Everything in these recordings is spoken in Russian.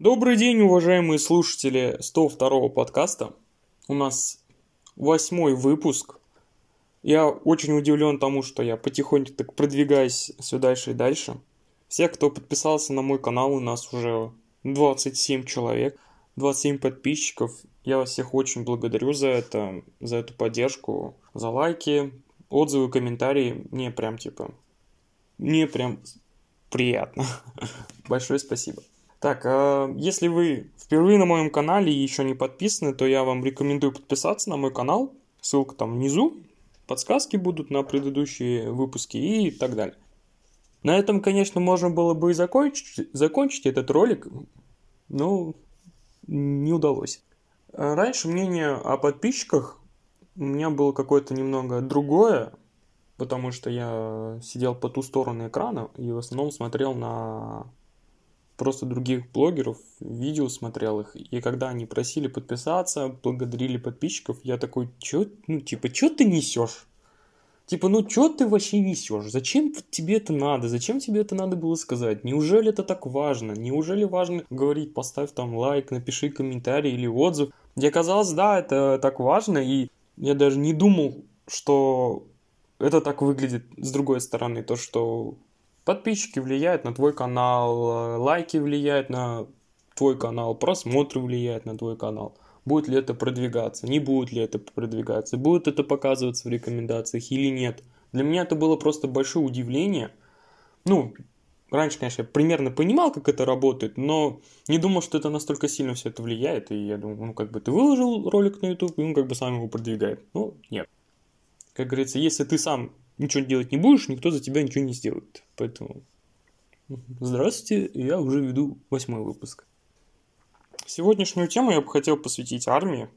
Добрый день, уважаемые слушатели 102 подкаста. У нас восьмой выпуск. Я очень удивлен тому, что я потихоньку так продвигаюсь все дальше и дальше. Все, кто подписался на мой канал, у нас уже 27 человек, 27 подписчиков. Я вас всех очень благодарю за это, за эту поддержку, за лайки, отзывы, комментарии. Мне прям типа, мне прям приятно. Большое спасибо. Так, а если вы впервые на моем канале и еще не подписаны, то я вам рекомендую подписаться на мой канал. Ссылка там внизу. Подсказки будут на предыдущие выпуски и так далее. На этом, конечно, можно было бы и закончить, закончить этот ролик, но не удалось. Раньше мнение о подписчиках у меня было какое-то немного другое, потому что я сидел по ту сторону экрана и в основном смотрел на просто других блогеров, видео смотрел их, и когда они просили подписаться, благодарили подписчиков, я такой, чё, ну, типа, чё ты несешь? Типа, ну чё ты вообще несешь? Зачем тебе это надо? Зачем тебе это надо было сказать? Неужели это так важно? Неужели важно говорить, поставь там лайк, напиши комментарий или отзыв? Мне казалось, да, это так важно, и я даже не думал, что это так выглядит с другой стороны, то, что Подписчики влияют на твой канал, э, лайки влияют на твой канал, просмотры влияют на твой канал. Будет ли это продвигаться, не будет ли это продвигаться, будет это показываться в рекомендациях или нет. Для меня это было просто большое удивление. Ну, раньше, конечно, я примерно понимал, как это работает, но не думал, что это настолько сильно все это влияет. И я думаю, ну, как бы ты выложил ролик на YouTube, и он как бы сам его продвигает. Ну, нет. Как говорится, если ты сам ничего делать не будешь, никто за тебя ничего не сделает. Поэтому здравствуйте, я уже веду восьмой выпуск. Сегодняшнюю тему я бы хотел посвятить армии,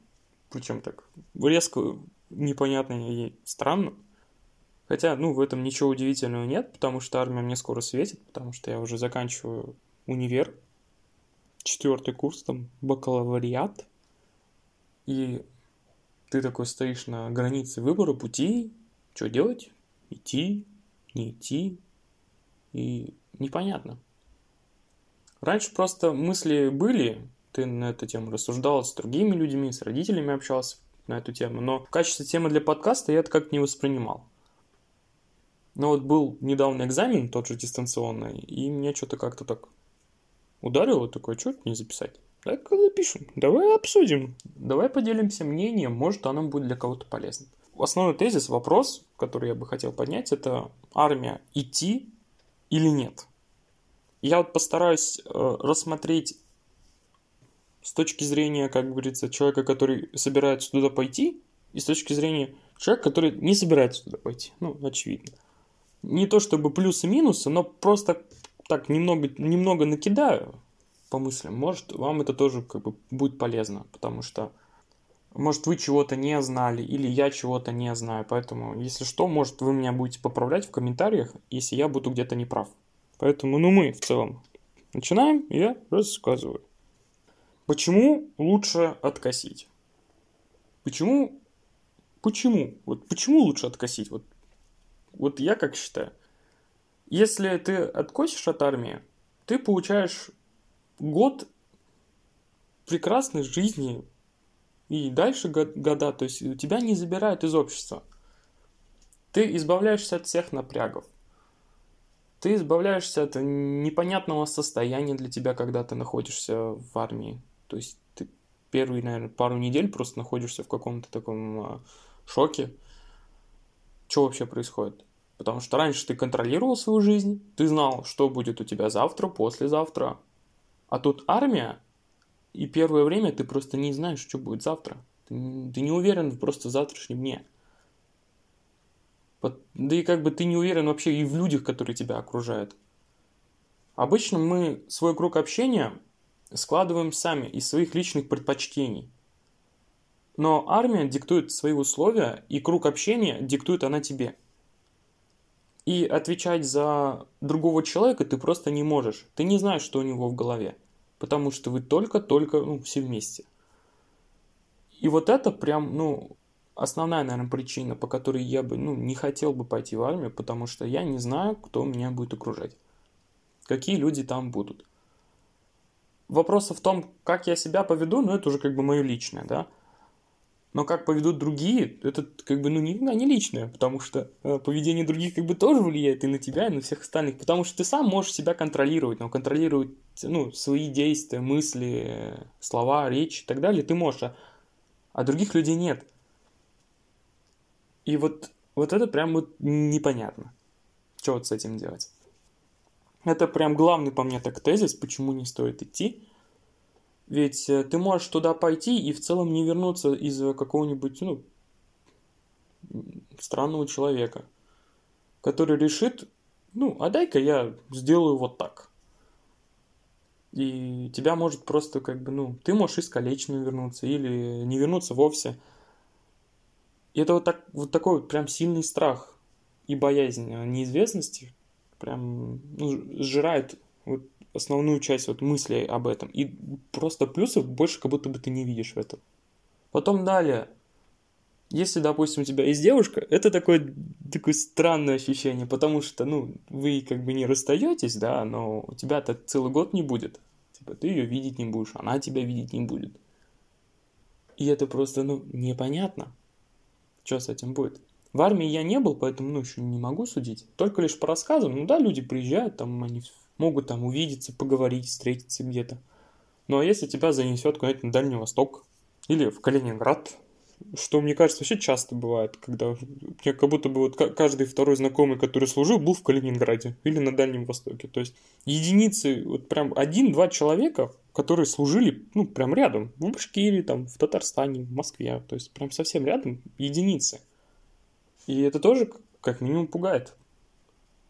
причем так резко, непонятно и странно. Хотя, ну, в этом ничего удивительного нет, потому что армия мне скоро светит, потому что я уже заканчиваю универ, четвертый курс, там, бакалавриат, и ты такой стоишь на границе выбора пути, что делать? Идти, не идти, и непонятно. Раньше просто мысли были, ты на эту тему рассуждал с другими людьми, с родителями общался на эту тему, но в качестве темы для подкаста я это как-то не воспринимал. Но вот был недавно экзамен, тот же дистанционный, и мне что-то как-то так ударило, такое, что не записать? Так запишем, давай обсудим, давай поделимся мнением, может оно будет для кого-то полезно основной тезис, вопрос, который я бы хотел поднять, это армия идти или нет. Я вот постараюсь э, рассмотреть с точки зрения, как говорится, человека, который собирается туда пойти, и с точки зрения человека, который не собирается туда пойти. Ну, очевидно. Не то чтобы плюсы и минусы, но просто так немного, немного накидаю по мыслям. Может, вам это тоже как бы будет полезно, потому что может, вы чего-то не знали, или я чего-то не знаю. Поэтому, если что, может, вы меня будете поправлять в комментариях, если я буду где-то неправ. Поэтому, ну, мы в целом начинаем, я рассказываю. Почему лучше откосить? Почему? Почему? Вот почему лучше откосить? Вот, вот я как считаю. Если ты откосишь от армии, ты получаешь год прекрасной жизни, и дальше года, то есть тебя не забирают из общества. Ты избавляешься от всех напрягов. Ты избавляешься от непонятного состояния для тебя, когда ты находишься в армии. То есть ты первые, наверное, пару недель просто находишься в каком-то таком а, шоке. Что вообще происходит? Потому что раньше ты контролировал свою жизнь, ты знал, что будет у тебя завтра, послезавтра. А тут армия, и первое время ты просто не знаешь, что будет завтра. Ты, ты не уверен просто завтрашнем дне. Да и как бы ты не уверен вообще и в людях, которые тебя окружают. Обычно мы свой круг общения складываем сами из своих личных предпочтений. Но армия диктует свои условия, и круг общения диктует она тебе. И отвечать за другого человека ты просто не можешь. Ты не знаешь, что у него в голове потому что вы только-только ну, все вместе. И вот это прям, ну, основная, наверное, причина, по которой я бы, ну, не хотел бы пойти в армию, потому что я не знаю, кто меня будет окружать. Какие люди там будут. вопрос в том, как я себя поведу, ну, это уже как бы мое личное, да. Но как поведут другие, это как бы, ну, никогда не личное, потому что э, поведение других как бы тоже влияет и на тебя, и на всех остальных, потому что ты сам можешь себя контролировать, но контролировать, ну, свои действия, мысли, слова, речь и так далее ты можешь, а, а других людей нет. И вот, вот это прям вот непонятно, что вот с этим делать. Это прям главный по мне так тезис, почему не стоит идти – ведь э, ты можешь туда пойти и в целом не вернуться из-за какого-нибудь, ну, странного человека, который решит, ну, а дай-ка я сделаю вот так. И тебя может просто как бы, ну, ты можешь искалеченным вернуться или не вернуться вовсе. И это вот, так, вот такой вот прям сильный страх и боязнь неизвестности прям ну, сжирает вот основную часть вот мыслей об этом. И просто плюсов больше как будто бы ты не видишь в этом. Потом далее. Если, допустим, у тебя есть девушка, это такое, такое странное ощущение, потому что, ну, вы как бы не расстаетесь, да, но у тебя-то целый год не будет. Типа, ты ее видеть не будешь, она тебя видеть не будет. И это просто, ну, непонятно, что с этим будет. В армии я не был, поэтому, ну, еще не могу судить. Только лишь по рассказам, ну да, люди приезжают, там они могут там увидеться, поговорить, встретиться где-то. Ну а если тебя занесет куда-нибудь на Дальний Восток или в Калининград, что, мне кажется, вообще часто бывает, когда мне как будто бы вот каждый второй знакомый, который служил, был в Калининграде или на Дальнем Востоке. То есть единицы, вот прям один-два человека, которые служили, ну, прям рядом, в Башкирии, там, в Татарстане, в Москве, то есть прям совсем рядом, единицы. И это тоже как минимум пугает.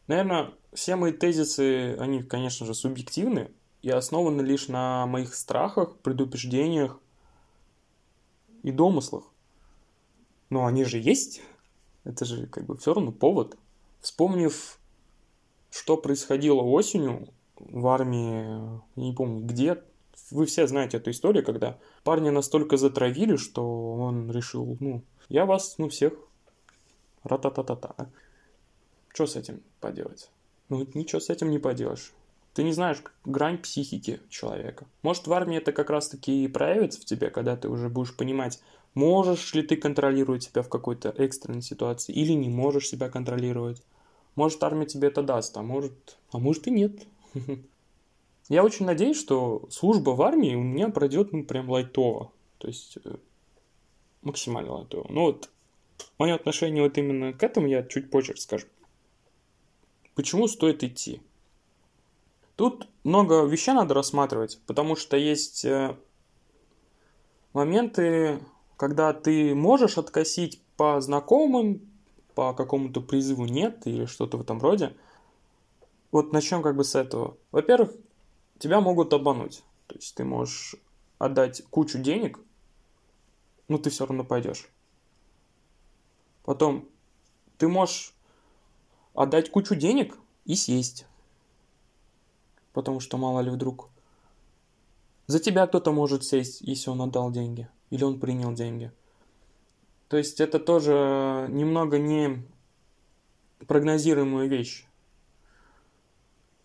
Наверное, все мои тезисы, они, конечно же, субъективны и основаны лишь на моих страхах, предупреждениях и домыслах. Но они же есть. Это же как бы все равно повод. Вспомнив, что происходило осенью в армии, не помню где, вы все знаете эту историю, когда парня настолько затравили, что он решил, ну, я вас, ну, всех ра-та-та-та-та. Что с этим поделать? Ну, ничего с этим не поделаешь. Ты не знаешь грань психики человека. Может, в армии это как раз-таки и проявится в тебе, когда ты уже будешь понимать, можешь ли ты контролировать себя в какой-то экстренной ситуации или не можешь себя контролировать. Может, армия тебе это даст, а может, а может и нет. Я очень надеюсь, что служба в армии у меня пройдет, ну, прям лайтово. То есть, э, максимально лайтово. Ну, вот, мое отношение вот именно к этому я чуть позже расскажу. Почему стоит идти? Тут много вещей надо рассматривать, потому что есть э, моменты, когда ты можешь откосить по знакомым, по какому-то призыву нет или что-то в этом роде. Вот начнем как бы с этого. Во-первых, тебя могут обмануть. То есть ты можешь отдать кучу денег, но ты все равно пойдешь. Потом ты можешь отдать кучу денег и съесть. Потому что мало ли вдруг. За тебя кто-то может сесть, если он отдал деньги. Или он принял деньги. То есть это тоже немного не прогнозируемая вещь.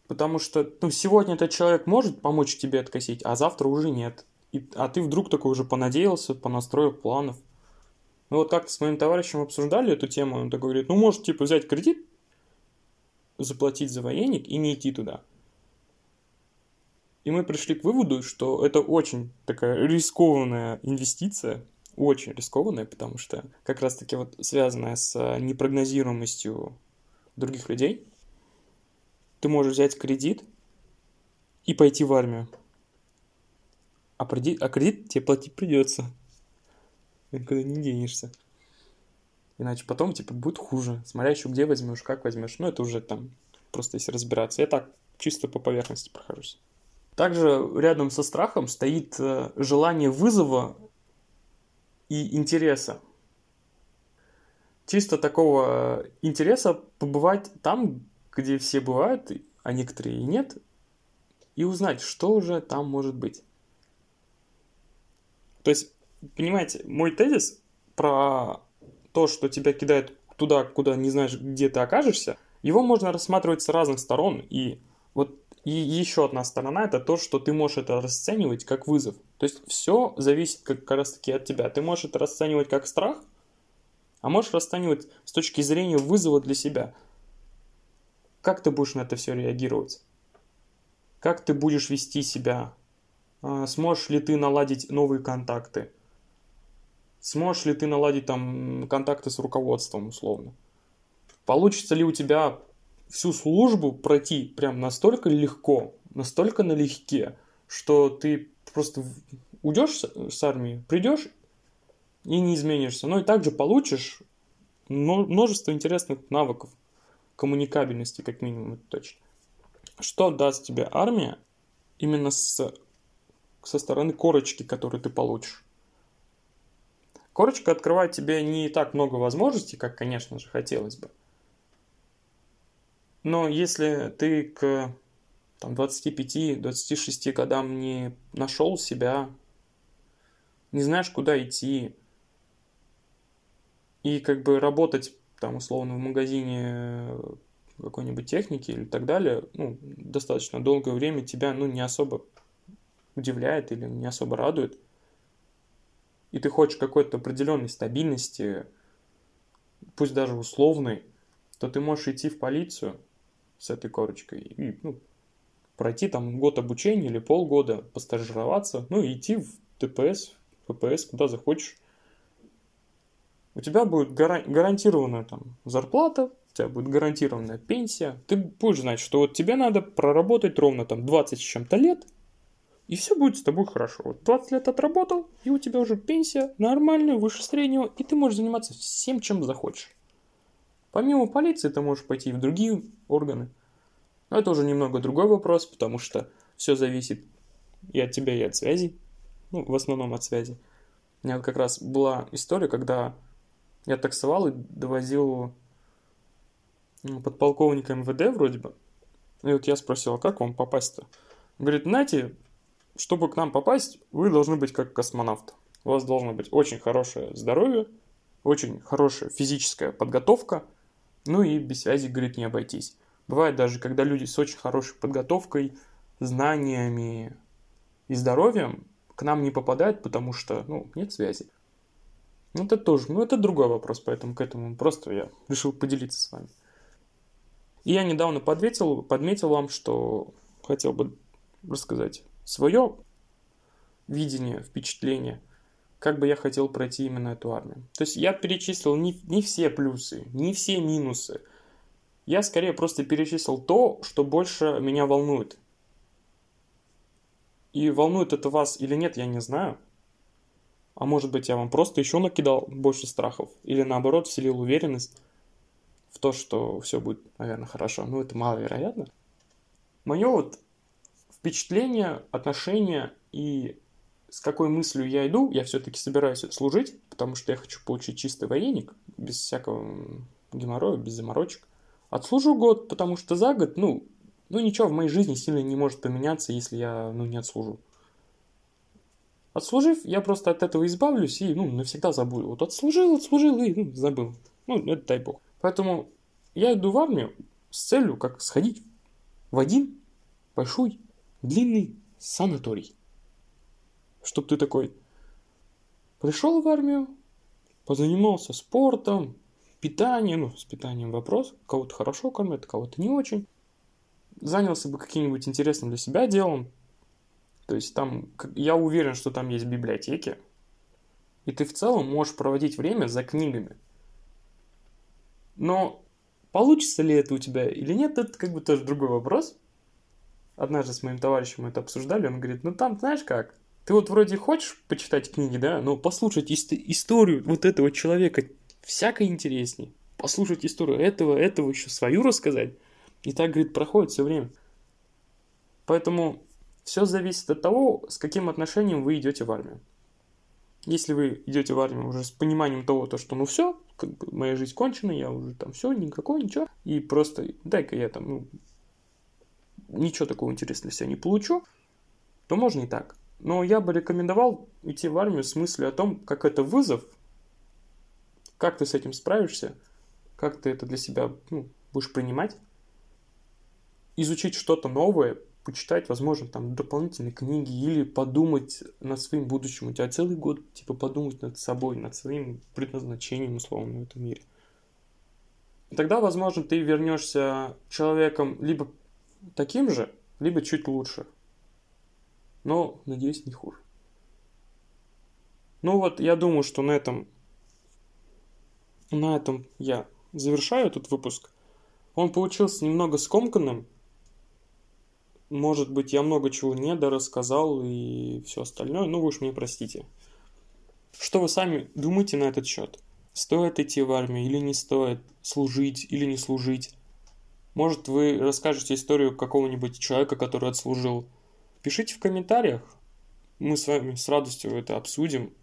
Потому что ну, сегодня этот человек может помочь тебе откосить, а завтра уже нет. И, а ты вдруг такой уже понадеялся, понастроил планов. Мы вот как-то с моим товарищем обсуждали эту тему, он такой говорит, ну, может, типа, взять кредит, заплатить за военник и не идти туда. И мы пришли к выводу, что это очень такая рискованная инвестиция, очень рискованная, потому что как раз-таки вот связанная с непрогнозируемостью других людей. Ты можешь взять кредит и пойти в армию. А кредит, а кредит тебе платить придется. Никуда не денешься. Иначе потом, типа, будет хуже. Смотря еще где возьмешь, как возьмешь. Ну, это уже там просто если разбираться. Я так чисто по поверхности прохожусь. Также рядом со страхом стоит э, желание вызова и интереса. Чисто такого э, интереса побывать там, где все бывают, а некоторые и нет, и узнать, что же там может быть. То есть, понимаете, мой тезис про то, что тебя кидает туда, куда не знаешь, где ты окажешься, его можно рассматривать с разных сторон. И вот И еще одна сторона это то, что ты можешь это расценивать как вызов. То есть все зависит как раз таки от тебя. Ты можешь это расценивать как страх, а можешь расценивать с точки зрения вызова для себя. Как ты будешь на это все реагировать? Как ты будешь вести себя? А, сможешь ли ты наладить новые контакты? Сможешь ли ты наладить там контакты с руководством условно? Получится ли у тебя всю службу пройти прям настолько легко, настолько налегке, что ты просто уйдешь с армии, придешь и не изменишься. Но и также получишь множество интересных навыков, коммуникабельности как минимум, это точно. Что даст тебе армия именно с, со стороны корочки, которую ты получишь? Корочка открывает тебе не так много возможностей, как, конечно же, хотелось бы. Но если ты к там, 25-26 годам не нашел себя, не знаешь, куда идти, и как бы работать там условно в магазине какой-нибудь техники или так далее, ну, достаточно долгое время тебя, ну, не особо удивляет или не особо радует, и ты хочешь какой-то определенной стабильности, пусть даже условной, то ты можешь идти в полицию с этой корочкой и ну, пройти там год обучения или полгода, постажироваться, ну и идти в ТПС, ППС, куда захочешь. У тебя будет гарантированная там зарплата, у тебя будет гарантированная пенсия. Ты будешь знать, что вот тебе надо проработать ровно там 20 с чем-то лет, и все будет с тобой хорошо. Вот 20 лет отработал, и у тебя уже пенсия нормальная, выше среднего, и ты можешь заниматься всем, чем захочешь. Помимо полиции ты можешь пойти и в другие органы. Но это уже немного другой вопрос, потому что все зависит и от тебя, и от связи. Ну, в основном от связи. У меня как раз была история, когда я таксовал и довозил ну, подполковника МВД вроде бы. И вот я спросил, а как вам попасть-то? Говорит, знаете, чтобы к нам попасть, вы должны быть как космонавт. У вас должно быть очень хорошее здоровье, очень хорошая физическая подготовка, ну и без связи, говорит, не обойтись. Бывает даже, когда люди с очень хорошей подготовкой, знаниями и здоровьем к нам не попадают, потому что, ну, нет связи. Ну, это тоже, ну, это другой вопрос, поэтому к этому просто я решил поделиться с вами. И я недавно подметил, подметил вам, что хотел бы рассказать свое видение, впечатление, как бы я хотел пройти именно эту армию. То есть я перечислил не, не все плюсы, не все минусы. Я скорее просто перечислил то, что больше меня волнует. И волнует это вас или нет, я не знаю. А может быть, я вам просто еще накидал больше страхов. Или наоборот, вселил уверенность в то, что все будет, наверное, хорошо. Ну, это маловероятно. Мое вот впечатление, отношение и с какой мыслью я иду, я все-таки собираюсь служить, потому что я хочу получить чистый военник, без всякого геморроя, без заморочек. Отслужу год, потому что за год, ну, ну ничего в моей жизни сильно не может поменяться, если я, ну, не отслужу. Отслужив, я просто от этого избавлюсь и, ну, навсегда забуду. Вот отслужил, отслужил и, ну, забыл. Ну, это дай бог. Поэтому я иду в армию с целью, как сходить в один большой длинный санаторий. Чтоб ты такой пришел в армию, позанимался спортом, питанием, ну, с питанием вопрос, кого-то хорошо кормят, кого-то не очень. Занялся бы каким-нибудь интересным для себя делом. То есть там, я уверен, что там есть библиотеки, и ты в целом можешь проводить время за книгами. Но получится ли это у тебя или нет, это как бы тоже другой вопрос однажды с моим товарищем это обсуждали, он говорит, ну там, знаешь как, ты вот вроде хочешь почитать книги, да, но послушать ист- историю вот этого человека всяко интересней. Послушать историю этого, этого еще свою рассказать. И так, говорит, проходит все время. Поэтому все зависит от того, с каким отношением вы идете в армию. Если вы идете в армию уже с пониманием того, то, что ну все, как бы моя жизнь кончена, я уже там все, никакой, ничего, и просто дай-ка я там, ну, ничего такого интересного себя не получу, то можно и так. Но я бы рекомендовал идти в армию с мыслью о том, как это вызов, как ты с этим справишься, как ты это для себя ну, будешь принимать, изучить что-то новое, почитать, возможно, там дополнительные книги или подумать над своим будущим. У тебя целый год, типа, подумать над собой, над своим предназначением, условно, в этом мире. Тогда, возможно, ты вернешься человеком либо таким же, либо чуть лучше. Но, надеюсь, не хуже. Ну вот, я думаю, что на этом, на этом я завершаю этот выпуск. Он получился немного скомканным. Может быть, я много чего не дорассказал и все остальное. Ну, вы уж мне простите. Что вы сами думаете на этот счет? Стоит идти в армию или не стоит? Служить или не служить? Может, вы расскажете историю какого-нибудь человека, который отслужил? Пишите в комментариях. Мы с вами с радостью это обсудим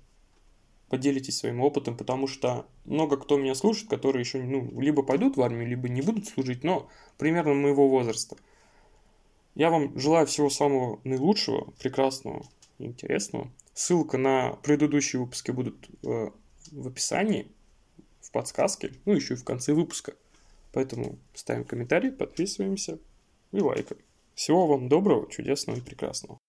поделитесь своим опытом, потому что много кто меня слушает, которые еще ну, либо пойдут в армию, либо не будут служить, но примерно моего возраста. Я вам желаю всего самого наилучшего, прекрасного, интересного. Ссылка на предыдущие выпуски будут э, в описании, в подсказке, ну еще и в конце выпуска. Поэтому ставим комментарий, подписываемся и лайкаем. Всего вам доброго, чудесного и прекрасного.